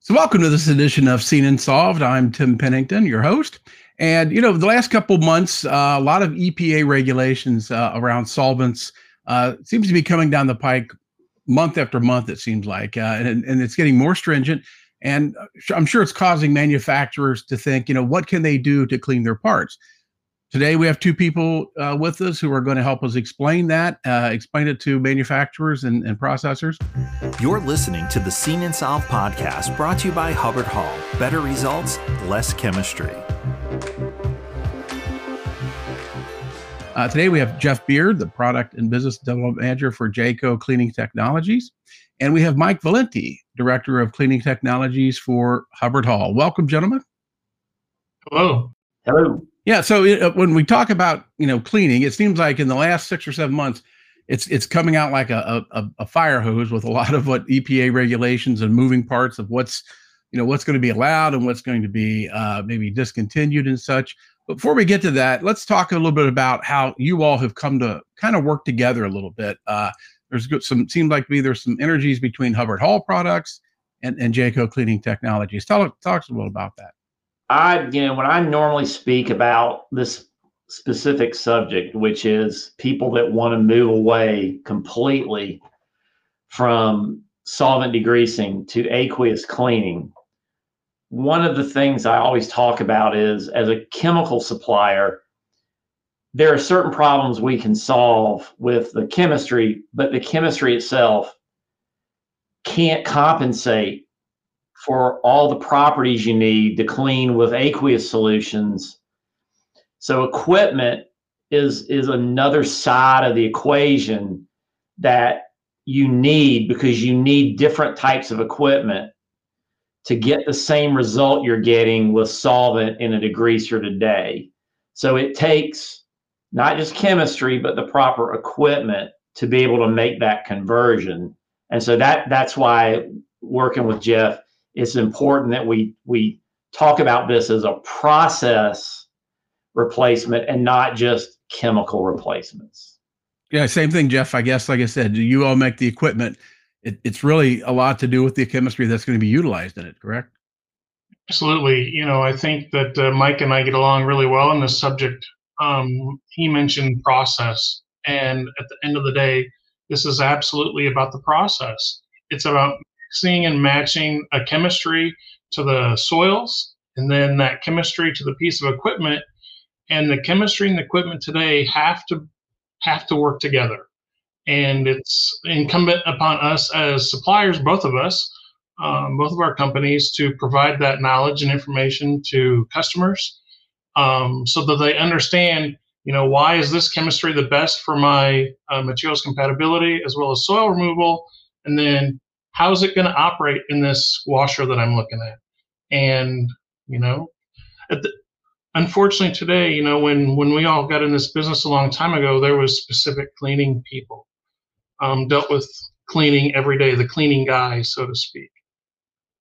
So, welcome to this edition of Seen and Solved. I'm Tim Pennington, your host. And, you know, the last couple months, uh, a lot of EPA regulations uh, around solvents uh, seems to be coming down the pike month after month, it seems like. Uh, and, and it's getting more stringent. And I'm sure it's causing manufacturers to think, you know, what can they do to clean their parts? Today, we have two people uh, with us who are going to help us explain that, uh, explain it to manufacturers and, and, processors. You're listening to the Seen and Solved podcast brought to you by Hubbard Hall. Better results, less chemistry. Uh, today, we have Jeff Beard, the product and business development manager for Jayco Cleaning Technologies. And we have Mike Valenti, director of cleaning technologies for Hubbard Hall. Welcome, gentlemen. Hello. Hello. Yeah. So it, uh, when we talk about you know cleaning, it seems like in the last six or seven months, it's it's coming out like a, a, a fire hose with a lot of what EPA regulations and moving parts of what's you know what's going to be allowed and what's going to be uh, maybe discontinued and such. Before we get to that, let's talk a little bit about how you all have come to kind of work together a little bit. Uh, there's some seems like to be there's some energies between Hubbard Hall products and and Jayco Cleaning Technologies. Tell talk a little about that. I, you know, when I normally speak about this specific subject, which is people that want to move away completely from solvent degreasing to aqueous cleaning, one of the things I always talk about is as a chemical supplier, there are certain problems we can solve with the chemistry, but the chemistry itself can't compensate for all the properties you need to clean with aqueous solutions. So equipment is is another side of the equation that you need because you need different types of equipment to get the same result you're getting with solvent in a degreaser today. So it takes not just chemistry but the proper equipment to be able to make that conversion. And so that that's why working with Jeff it's important that we we talk about this as a process replacement and not just chemical replacements. Yeah, same thing, Jeff. I guess, like I said, you all make the equipment. It, it's really a lot to do with the chemistry that's going to be utilized in it, correct? Absolutely. You know, I think that uh, Mike and I get along really well on this subject. Um, he mentioned process, and at the end of the day, this is absolutely about the process. It's about mixing and matching a chemistry to the soils and then that chemistry to the piece of equipment. And the chemistry and the equipment today have to have to work together. And it's incumbent upon us as suppliers both of us um, both of our companies to provide that knowledge and information to customers um, so that they understand you know why is this chemistry the best for my uh, materials compatibility as well as soil removal and then how is it going to operate in this washer that I'm looking at? And, you know, the, unfortunately today, you know, when, when we all got in this business a long time ago, there was specific cleaning people, um, dealt with cleaning every day, the cleaning guy, so to speak.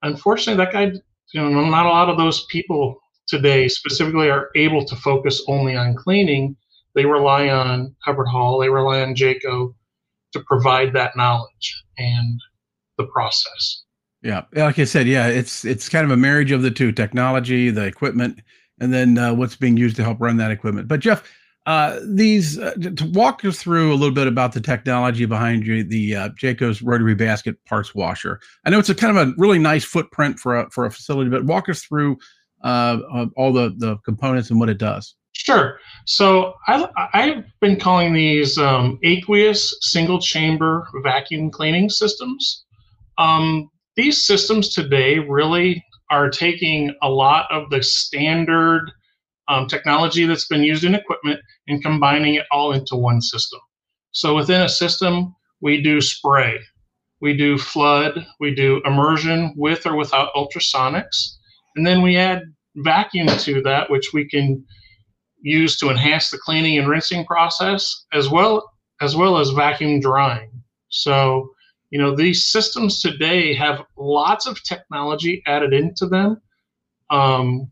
Unfortunately, that guy, you know, not a lot of those people today specifically are able to focus only on cleaning. They rely on Hubbard Hall, they rely on Jayco to provide that knowledge. And the process. Yeah, like I said, yeah, it's it's kind of a marriage of the two: technology, the equipment, and then uh, what's being used to help run that equipment. But Jeff, uh, these uh, to walk us through a little bit about the technology behind you, the uh, Jayco's rotary basket parts washer. I know it's a kind of a really nice footprint for a for a facility, but walk us through uh, uh, all the the components and what it does. Sure. So I, I've been calling these um, aqueous single chamber vacuum cleaning systems. Um, these systems today really are taking a lot of the standard um, technology that's been used in equipment and combining it all into one system. So within a system, we do spray, we do flood, we do immersion with or without ultrasonics, and then we add vacuum to that, which we can use to enhance the cleaning and rinsing process, as well as well as vacuum drying. So you know these systems today have lots of technology added into them um,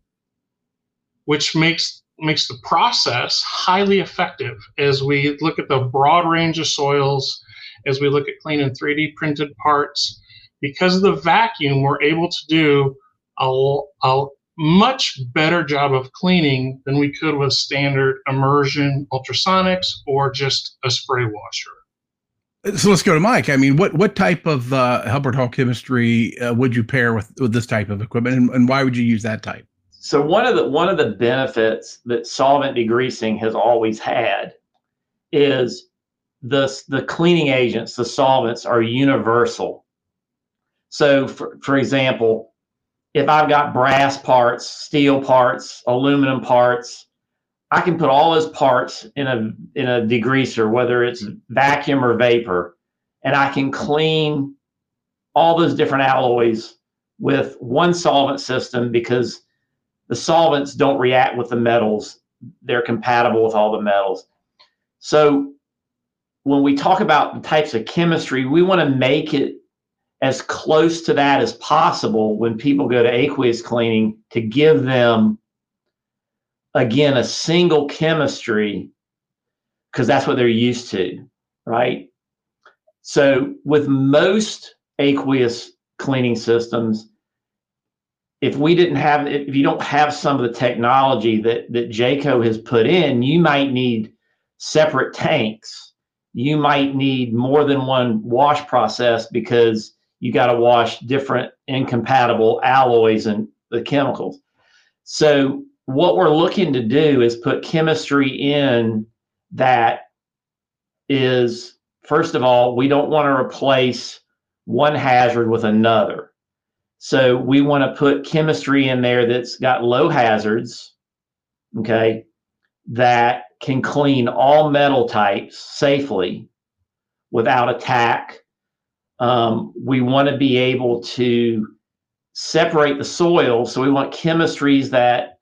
which makes makes the process highly effective as we look at the broad range of soils as we look at clean and 3d printed parts because of the vacuum, we're able to do a, a much better job of cleaning than we could with standard immersion ultrasonics or just a spray washer. So let's go to Mike. I mean, what what type of uh, Hubbard Hall chemistry uh, would you pair with with this type of equipment, and, and why would you use that type? So one of the one of the benefits that solvent degreasing has always had is the the cleaning agents, the solvents are universal. So for, for example, if I've got brass parts, steel parts, aluminum parts, I can put all those parts in a in a degreaser, whether it's vacuum or vapor, and I can clean all those different alloys with one solvent system because the solvents don't react with the metals. They're compatible with all the metals. So when we talk about the types of chemistry, we want to make it as close to that as possible when people go to aqueous cleaning to give them again a single chemistry because that's what they're used to, right? So with most aqueous cleaning systems, if we didn't have if you don't have some of the technology that that Jayco has put in, you might need separate tanks. You might need more than one wash process because you got to wash different incompatible alloys and the chemicals. So what we're looking to do is put chemistry in that is first of all, we don't want to replace one hazard with another. So we want to put chemistry in there that's got low hazards, okay, that can clean all metal types safely without attack. Um, we want to be able to separate the soil. So we want chemistries that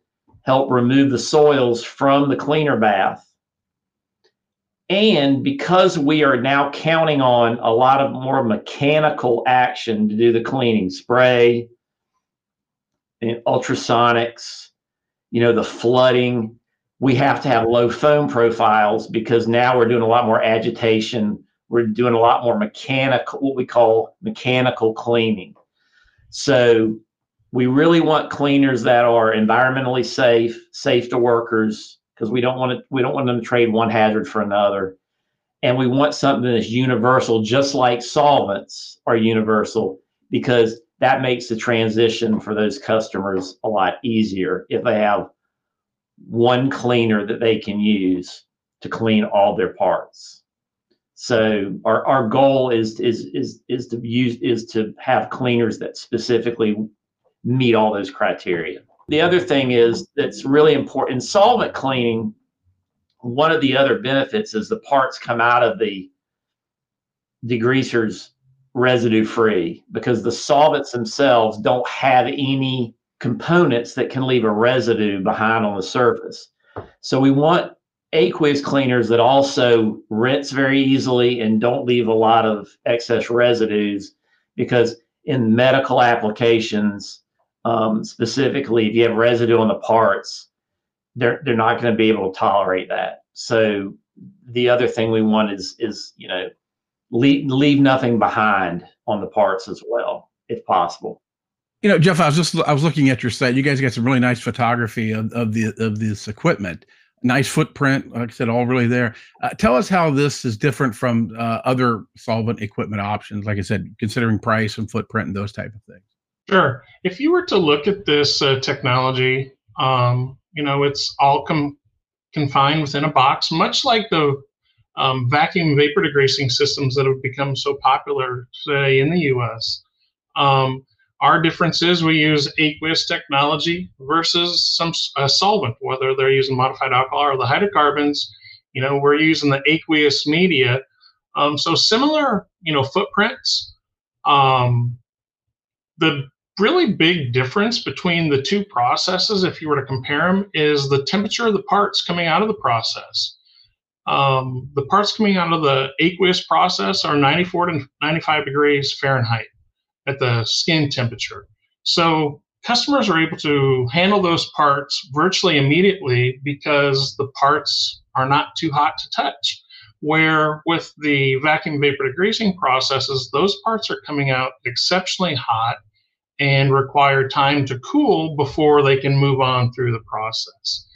help remove the soils from the cleaner bath. And because we are now counting on a lot of more mechanical action to do the cleaning, spray, ultrasonics, you know, the flooding, we have to have low foam profiles because now we're doing a lot more agitation. We're doing a lot more mechanical, what we call mechanical cleaning. So we really want cleaners that are environmentally safe, safe to workers, because we don't want to we don't want them to trade one hazard for another. And we want something that's universal just like solvents are universal because that makes the transition for those customers a lot easier if they have one cleaner that they can use to clean all their parts. So our, our goal is is is is to use is to have cleaners that specifically meet all those criteria the other thing is that's really important in solvent cleaning. One of the other benefits is the parts come out of the degreasers residue free because the solvents themselves don't have any components that can leave a residue behind on the surface. So we want aqueous cleaners that also rinse very easily and don't leave a lot of excess residues because in medical applications, um, specifically if you have residue on the parts, they're they're not going to be able to tolerate that. So the other thing we want is is you know leave leave nothing behind on the parts as well, if possible. You know, Jeff, I was just I was looking at your site. You guys got some really nice photography of, of the of this equipment. Nice footprint, like I said, all really there. Uh, tell us how this is different from uh, other solvent equipment options. Like I said, considering price and footprint and those type of things. Sure. If you were to look at this uh, technology, um, you know, it's all com- confined within a box, much like the um, vacuum vapor degreasing systems that have become so popular today in the US. Um, our difference is we use aqueous technology versus some uh, solvent, whether they're using modified alcohol or the hydrocarbons. You know, we're using the aqueous media. Um, so similar, you know, footprints. Um, the really big difference between the two processes, if you were to compare them, is the temperature of the parts coming out of the process. Um, the parts coming out of the aqueous process are 94 to 95 degrees Fahrenheit at the skin temperature. So customers are able to handle those parts virtually immediately because the parts are not too hot to touch. Where with the vacuum vapor degreasing processes, those parts are coming out exceptionally hot and require time to cool before they can move on through the process.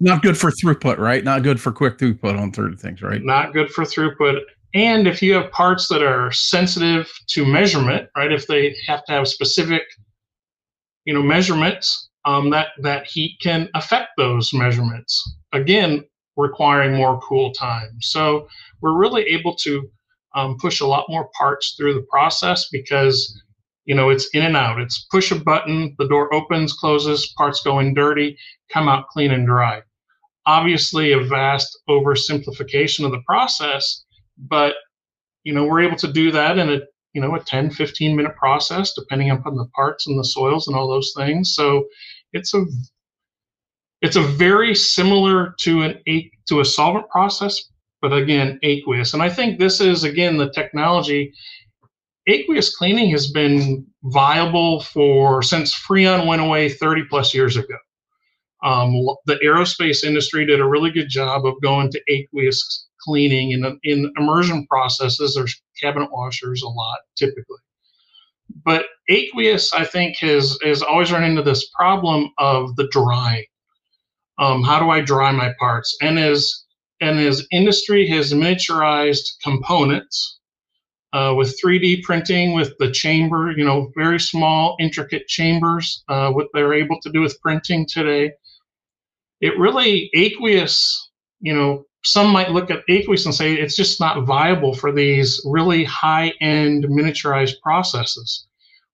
Not good for throughput, right? Not good for quick throughput on certain things, right? Not good for throughput. And if you have parts that are sensitive to measurement, right? If they have to have specific, you know, measurements, um, that that heat can affect those measurements. Again, requiring more cool time. So we're really able to um, push a lot more parts through the process because you know it's in and out. It's push a button, the door opens, closes, parts go in dirty, come out clean and dry. Obviously, a vast oversimplification of the process, but you know we're able to do that in a you know a 10 15 minute process depending upon the parts and the soils and all those things so it's a it's a very similar to an to a solvent process, but again, aqueous. And I think this is again the technology. Aqueous cleaning has been viable for since Freon went away 30 plus years ago. Um, the aerospace industry did a really good job of going to aqueous cleaning in, in immersion processes. There's cabinet washers a lot typically. But aqueous, I think, has, has always run into this problem of the drying um, how do I dry my parts? And as and as industry has miniaturized components uh, with 3D printing, with the chamber, you know, very small, intricate chambers, uh, what they're able to do with printing today, it really aqueous, you know, some might look at aqueous and say it's just not viable for these really high-end miniaturized processes.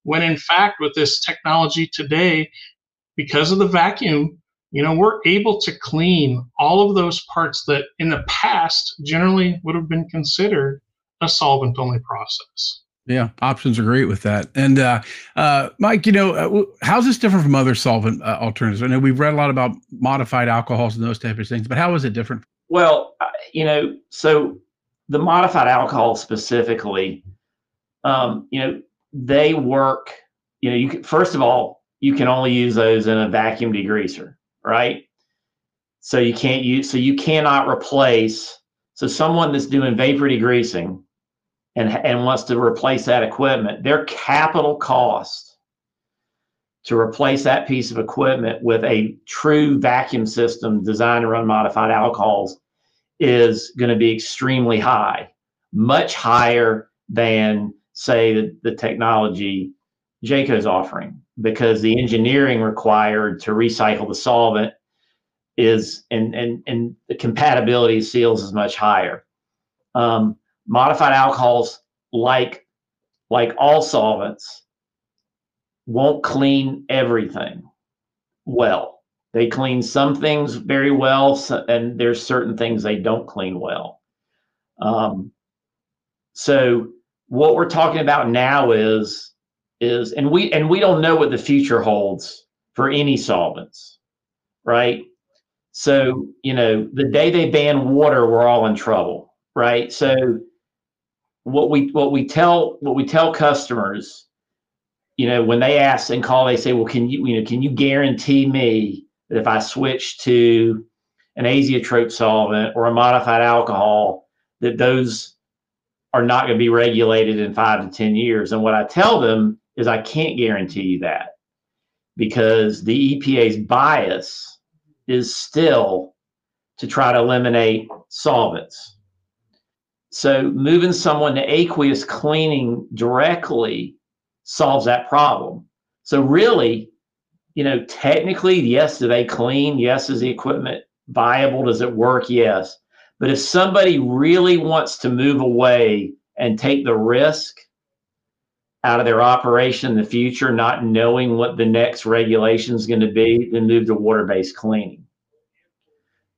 When in fact, with this technology today, because of the vacuum you know, we're able to clean all of those parts that in the past generally would have been considered a solvent only process. Yeah, options are great with that. And uh, uh, Mike, you know, uh, how's this different from other solvent uh, alternatives? I know we've read a lot about modified alcohols and those types of things, but how is it different? Well, uh, you know, so the modified alcohol specifically, um, you know, they work. You know, you can, first of all, you can only use those in a vacuum degreaser right? So you can't use, so you cannot replace. So someone that's doing vapor degreasing and and wants to replace that equipment, their capital cost to replace that piece of equipment with a true vacuum system designed to run modified alcohols is going to be extremely high, much higher than say the, the technology Jayco's offering because the engineering required to recycle the solvent is and and and the compatibility seals is much higher. Um, modified alcohols, like like all solvents, won't clean everything well. They clean some things very well, and there's certain things they don't clean well. Um, so what we're talking about now is is and we and we don't know what the future holds for any solvents right so you know the day they ban water we're all in trouble right so what we what we tell what we tell customers you know when they ask and call they say well can you you know can you guarantee me that if i switch to an azeotrope solvent or a modified alcohol that those are not going to be regulated in five to ten years and what i tell them is I can't guarantee you that because the EPA's bias is still to try to eliminate solvents. So moving someone to aqueous cleaning directly solves that problem. So really, you know, technically, yes, do they clean? Yes, is the equipment viable? Does it work? Yes. But if somebody really wants to move away and take the risk out of their operation in the future, not knowing what the next regulation is going to be, then move to water-based cleaning.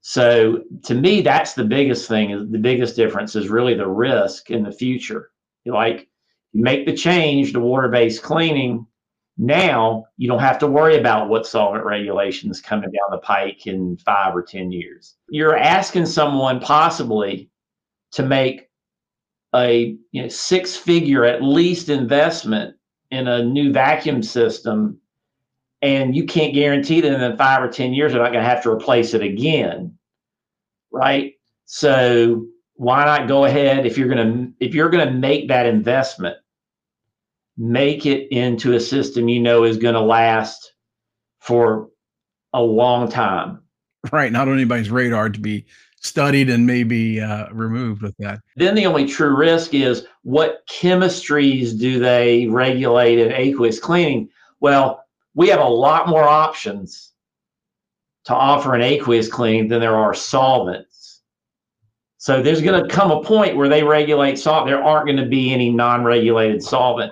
So to me, that's the biggest thing. The biggest difference is really the risk in the future. Like you make the change to water-based cleaning, now you don't have to worry about what solvent regulations coming down the pike in five or ten years. You're asking someone possibly to make a you know, six figure at least investment in a new vacuum system and you can't guarantee that in five or ten years they're not going to have to replace it again right so why not go ahead if you're gonna if you're gonna make that investment, make it into a system you know is gonna last for a long time. Right, not on anybody's radar to be studied and maybe uh, removed with that. Then the only true risk is what chemistries do they regulate in aqueous cleaning? Well, we have a lot more options to offer an aqueous cleaning than there are solvents. So there's going to come a point where they regulate salt. There aren't going to be any non-regulated solvent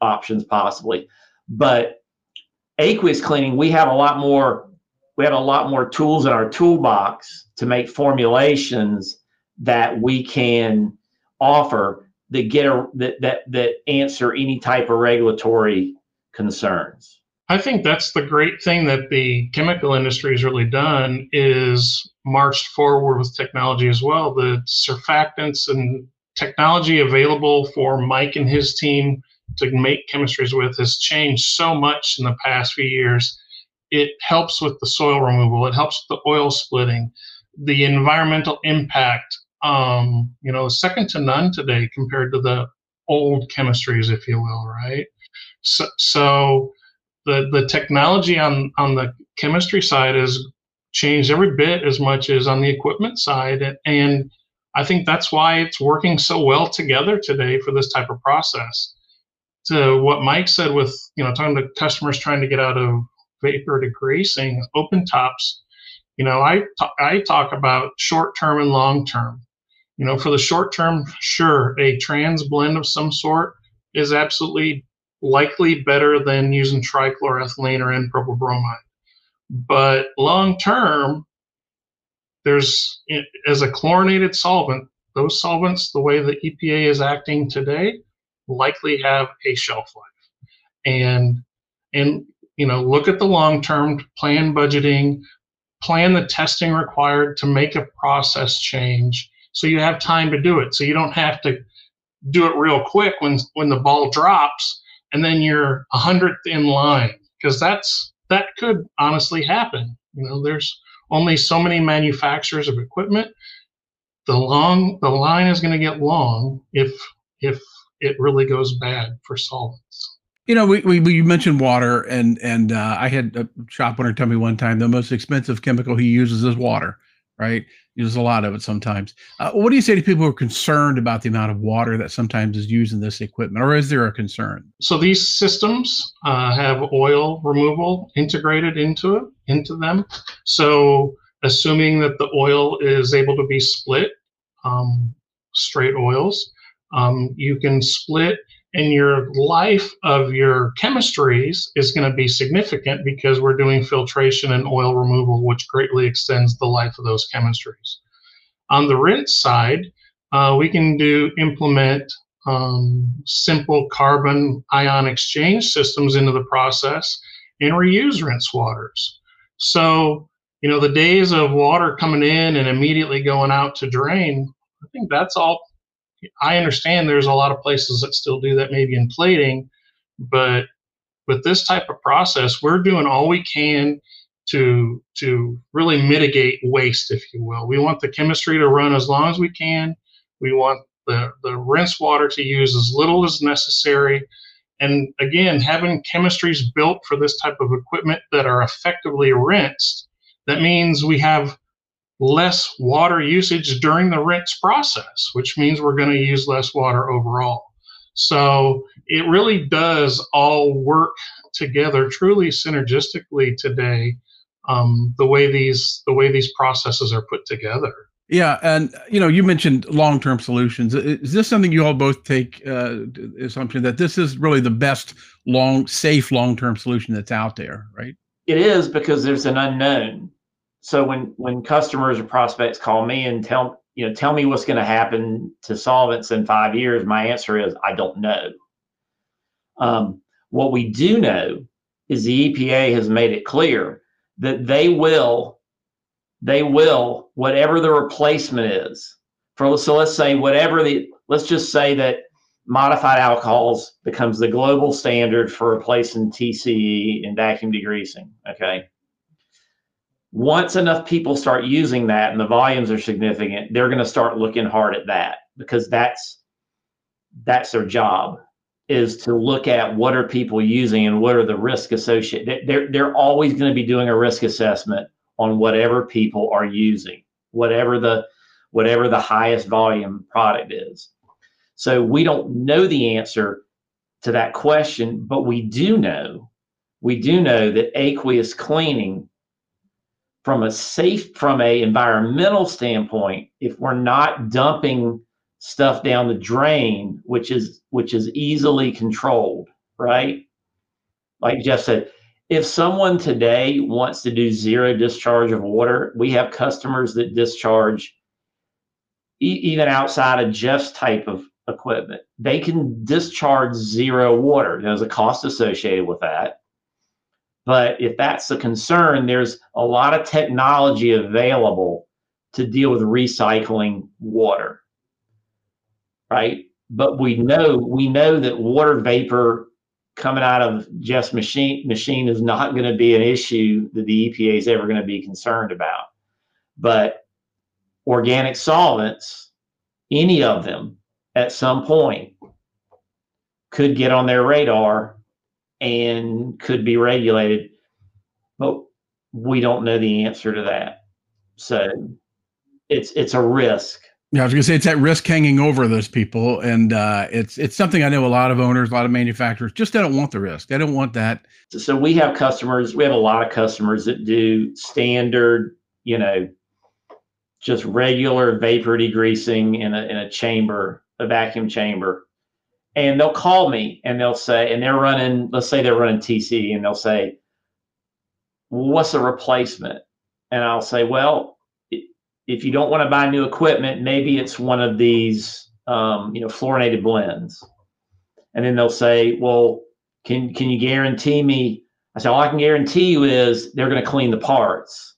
options possibly, but aqueous cleaning, we have a lot more. We have a lot more tools in our toolbox to make formulations that we can offer that get a that that that answer any type of regulatory concerns. I think that's the great thing that the chemical industry has really done is marched forward with technology as well. The surfactants and technology available for Mike and his team to make chemistries with has changed so much in the past few years. It helps with the soil removal. It helps with the oil splitting, the environmental impact. Um, you know, second to none today compared to the old chemistries, if you will, right? So, so the the technology on on the chemistry side has changed every bit as much as on the equipment side. And, i think that's why it's working so well together today for this type of process. To what mike said with you know talking to customers trying to get out of vapor degreasing open tops you know I, I talk about short term and long term. You know for the short term sure a trans blend of some sort is absolutely likely better than using trichloroethylene or N-propyl bromide. But long term, there's as a chlorinated solvent, those solvents, the way the EPA is acting today, likely have a shelf life. And and you know, look at the long term, plan budgeting, plan the testing required to make a process change so you have time to do it. So you don't have to do it real quick when when the ball drops and then you're a hundredth in line because that's that could honestly happen. You know, there's only so many manufacturers of equipment. The long the line is going to get long if if it really goes bad for solvents. You know, we, we, we mentioned water, and and uh, I had a shop owner tell me one time the most expensive chemical he uses is water right? Uses a lot of it sometimes. Uh, what do you say to people who are concerned about the amount of water that sometimes is used in this equipment, or is there a concern? So these systems uh, have oil removal integrated into it, into them. So assuming that the oil is able to be split, um, straight oils, um, you can split and your life of your chemistries is going to be significant because we're doing filtration and oil removal, which greatly extends the life of those chemistries. On the rinse side, uh, we can do implement um, simple carbon ion exchange systems into the process and reuse rinse waters. So, you know, the days of water coming in and immediately going out to drain, I think that's all I understand there's a lot of places that still do that, maybe in plating, but with this type of process, we're doing all we can to to really mitigate waste, if you will. We want the chemistry to run as long as we can. We want the, the rinse water to use as little as necessary. And again, having chemistries built for this type of equipment that are effectively rinsed, that means we have less water usage during the rinse process, which means we're going to use less water overall. So it really does all work together truly synergistically today. Um, the way these the way these processes are put together. Yeah, and you know, you mentioned long-term solutions. Is this something you all both take uh, assumption that this is really the best long, safe long-term solution that's out there, right? It is because there's an unknown so when when customers or prospects call me and tell you know tell me what's going to happen to solvents in five years, my answer is I don't know. Um, what we do know is the EPA has made it clear that they will they will whatever the replacement is for so let's say whatever the let's just say that modified alcohols becomes the global standard for replacing TCE in vacuum degreasing okay once enough people start using that and the volumes are significant, they're going to start looking hard at that because that's that's their job is to look at what are people using and what are the risk associated. They're they're always going to be doing a risk assessment on whatever people are using, whatever the whatever the highest volume product is. So we don't know the answer to that question, but we do know we do know that aqueous cleaning from a safe from a environmental standpoint if we're not dumping stuff down the drain which is which is easily controlled right? Like jeff said if someone today wants to do zero discharge of water we have customers that discharge e- even outside of jeff's type of equipment. They can discharge zero water. There's a cost associated with that but if that's a concern, there's a lot of technology available to deal with recycling water. Right? But we know we know that water vapor coming out of Jeff's machine machine is not going to be an issue that the EPA is ever going to be concerned about. But organic solvents, any of them at some point could get on their radar and could be regulated, but we don't know the answer to that. So it's it's a risk. Yeah, I was gonna say it's that risk hanging over those people, and uh, it's it's something I know a lot of owners, a lot of manufacturers just they don't want the risk. They don't want that. So we have customers. We have a lot of customers that do standard, you know, just regular vapor degreasing in a in a chamber, a vacuum chamber, and they'll call me and they'll say, and they're running, let's say they're running TC, and they'll say, what's a replacement? And I'll say, well, if you don't want to buy new equipment, maybe it's one of these, um, you know, fluorinated blends. And then they'll say, well, can can you guarantee me? I say, all I can guarantee you is they're going to clean the parts.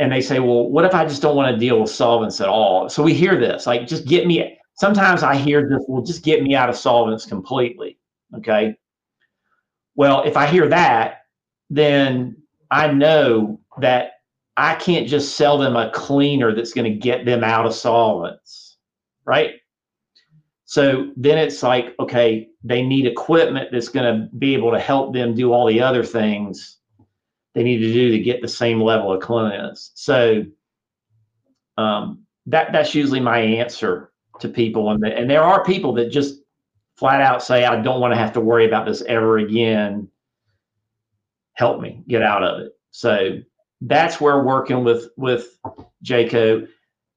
And they say, well, what if I just don't want to deal with solvents at all? So we hear this, like, just get me sometimes I hear this will just get me out of solvents completely. Okay. Well, if I hear that, then I know that I can't just sell them a cleaner that's going to get them out of solvents. Right. So then it's like, okay, they need equipment that's going to be able to help them do all the other things they need to do to get the same level of cleanliness. So um, that that's usually my answer to people and, the, and there are people that just flat out say i don't want to have to worry about this ever again. Help me get out of it. So that's where working with with Jayco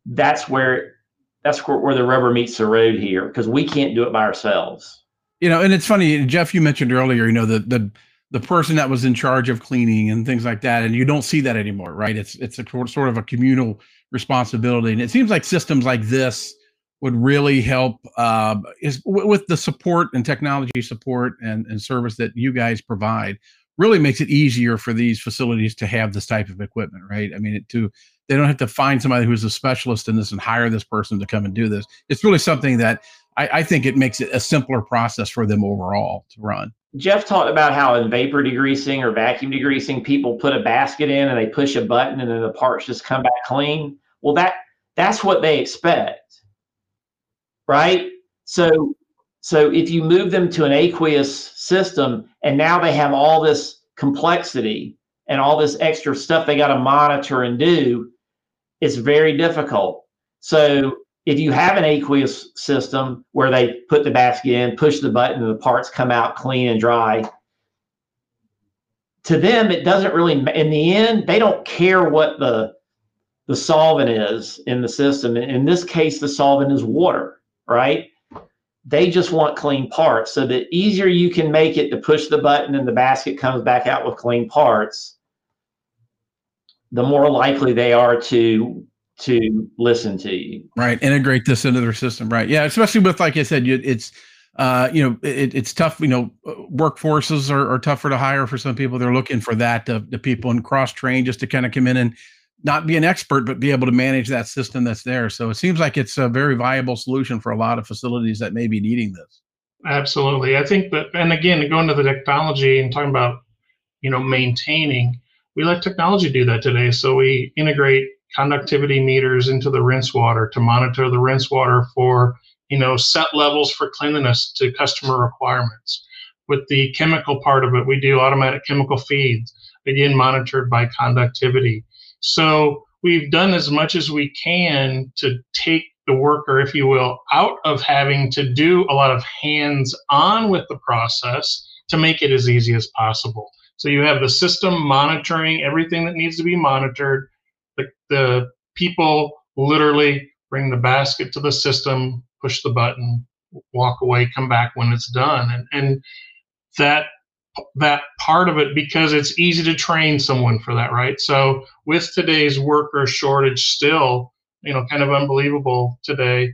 that's where that's where, where the rubber meets the road here because we can't do it by ourselves. You know and it's funny jeff you mentioned earlier you know the the the person that was in charge of cleaning and things like that and you don't see that anymore right? It's it's a sort of a communal responsibility and it seems like systems like this would really help uh, is w- with the support and technology support and, and service that you guys provide really makes it easier for these facilities to have this type of equipment right? I mean it, to they don't have to find somebody who's a specialist in this and hire this person to come and do this. It's really something that I, I think it makes it a simpler process for them overall to run. Jeff talked about how in vapor degreasing or vacuum degreasing people put a basket in and they push a button and then the parts just come back clean. Well that that's what they expect right? So so if you move them to an aqueous system and now they have all this complexity and all this extra stuff they got to monitor and do, it's very difficult. So if you have an aqueous system where they put the basket in, push the button, and the parts come out clean and dry, to them it doesn't really. In the end, they don't care what the the solvent is in the system. In this case, the solvent is water right? They just want clean parts. So the easier you can make it to push the button and the basket comes back out with clean parts, the more likely they are to to listen to you. Right. Integrate this into their system. Right. Yeah. Especially with, like I said, you, it's, uh, you know, it, it's tough. You know, workforces are, are, tougher to hire for some people. They're looking for that, uh, the people and cross train just to kind of come in and not be an expert, but be able to manage that system that's there. So it seems like it's a very viable solution for a lot of facilities that may be needing this. Absolutely. I think that, and again, going to the technology and talking about, you know, maintaining, we let technology do that today. So we integrate conductivity meters into the rinse water to monitor the rinse water for you know set levels for cleanliness to customer requirements. With the chemical part of it, we do automatic chemical feeds, again monitored by conductivity. So we've done as much as we can to take the worker, if you will, out of having to do a lot of hands on with the process to make it as easy as possible. So you have the system monitoring everything that needs to be monitored. The, the people literally bring the basket to the system, push the button, walk away, come back when it's done. And, and that that part of it because it's easy to train someone for that, right? So with today's worker shortage still, you know, kind of unbelievable today,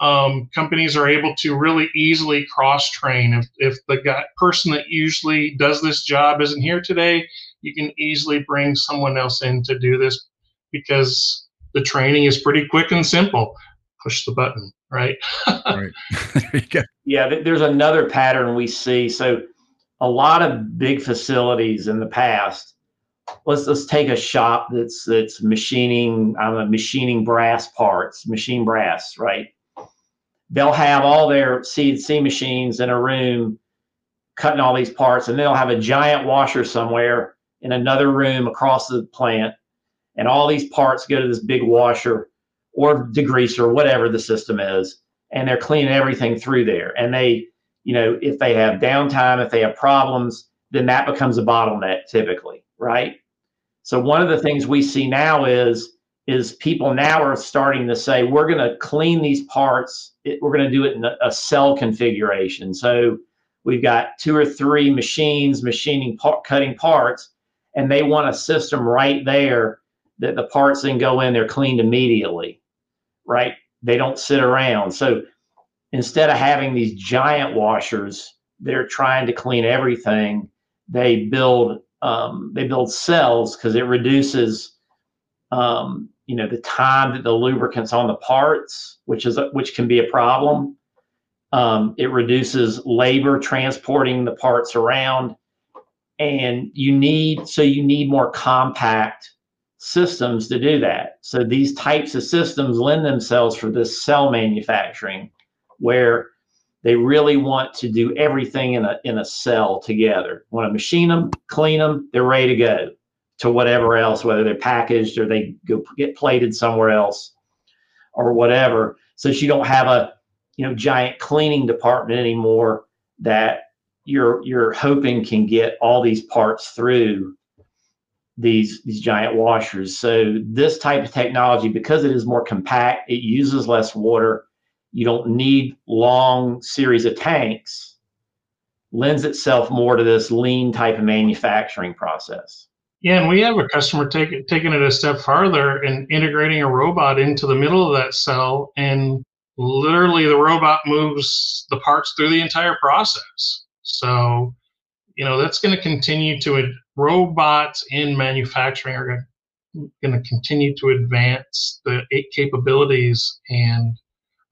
um, companies are able to really easily cross train. If, if the guy, person that usually does this job isn't here today, you can easily bring someone else in to do this because the training is pretty quick and simple. Push the button, right? right. there you go. yeah, there's another pattern we see. So a lot of big facilities in the past. Let's let's take a shop that's that's machining I'm a machining brass parts, machine brass, right? They'll have all their CNC machines in a room cutting all these parts, and they'll have a giant washer somewhere in another room across the plant, and all these parts go to this big washer or degreaser, whatever the system is, and they're cleaning everything through there. And they you know, if they have downtime, if they have problems, then that becomes a bottleneck typically, right? So one of the things we see now is is people now are starting to say we're going to clean these parts. It, we're going to do it in a, a, cell configuration. So we've got two or three machines machining part, cutting parts, and they want a system right there that the parts then go in. They're cleaned immediately, right? They don't sit around. So instead of having these giant washers that are trying to clean everything, they build um, they build cells because it reduces um, you know the time that the lubricants on the parts, which is which can be a problem. Um, it reduces labor transporting the parts around, and you need so you need more compact systems to do that. So these types of systems lend themselves for this cell manufacturing where they really want to do everything in a in a cell together. Want to machine them, clean them, they're ready to go to whatever else, whether they're packaged or they go get plated somewhere else or whatever. So you don't have a you know giant cleaning department anymore that you're you're hoping can get all these parts through these these giant washers. So this type of technology, because it is more compact, it uses less water, you don't need long series of tanks lends itself more to this lean type of manufacturing process. Yeah, and we have a customer take, taking it a step farther and integrating a robot into the middle of that cell, and literally the robot moves the parts through the entire process. So, you know, that's going to continue to robots in manufacturing are going to continue to advance the capabilities and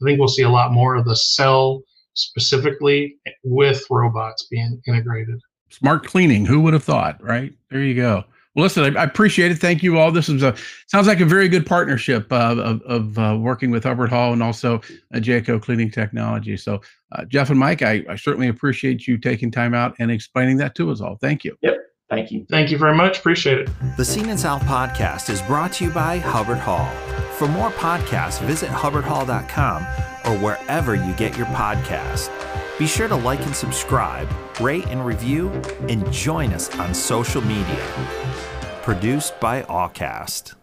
I think we'll see a lot more of the cell specifically with robots being integrated. Smart cleaning. Who would have thought? Right there, you go. Well, listen, I, I appreciate it. Thank you all. This is a sounds like a very good partnership uh, of, of uh, working with Hubbard Hall and also uh, Jayco Cleaning Technology. So, uh, Jeff and Mike, I, I certainly appreciate you taking time out and explaining that to us all. Thank you. Yep. Thank you. Thank you very much. Appreciate it. The Seen and Solved podcast is brought to you by Hubbard Hall. For more podcasts, visit hubbardhall.com or wherever you get your podcast. Be sure to like and subscribe, rate and review, and join us on social media. Produced by Awcast.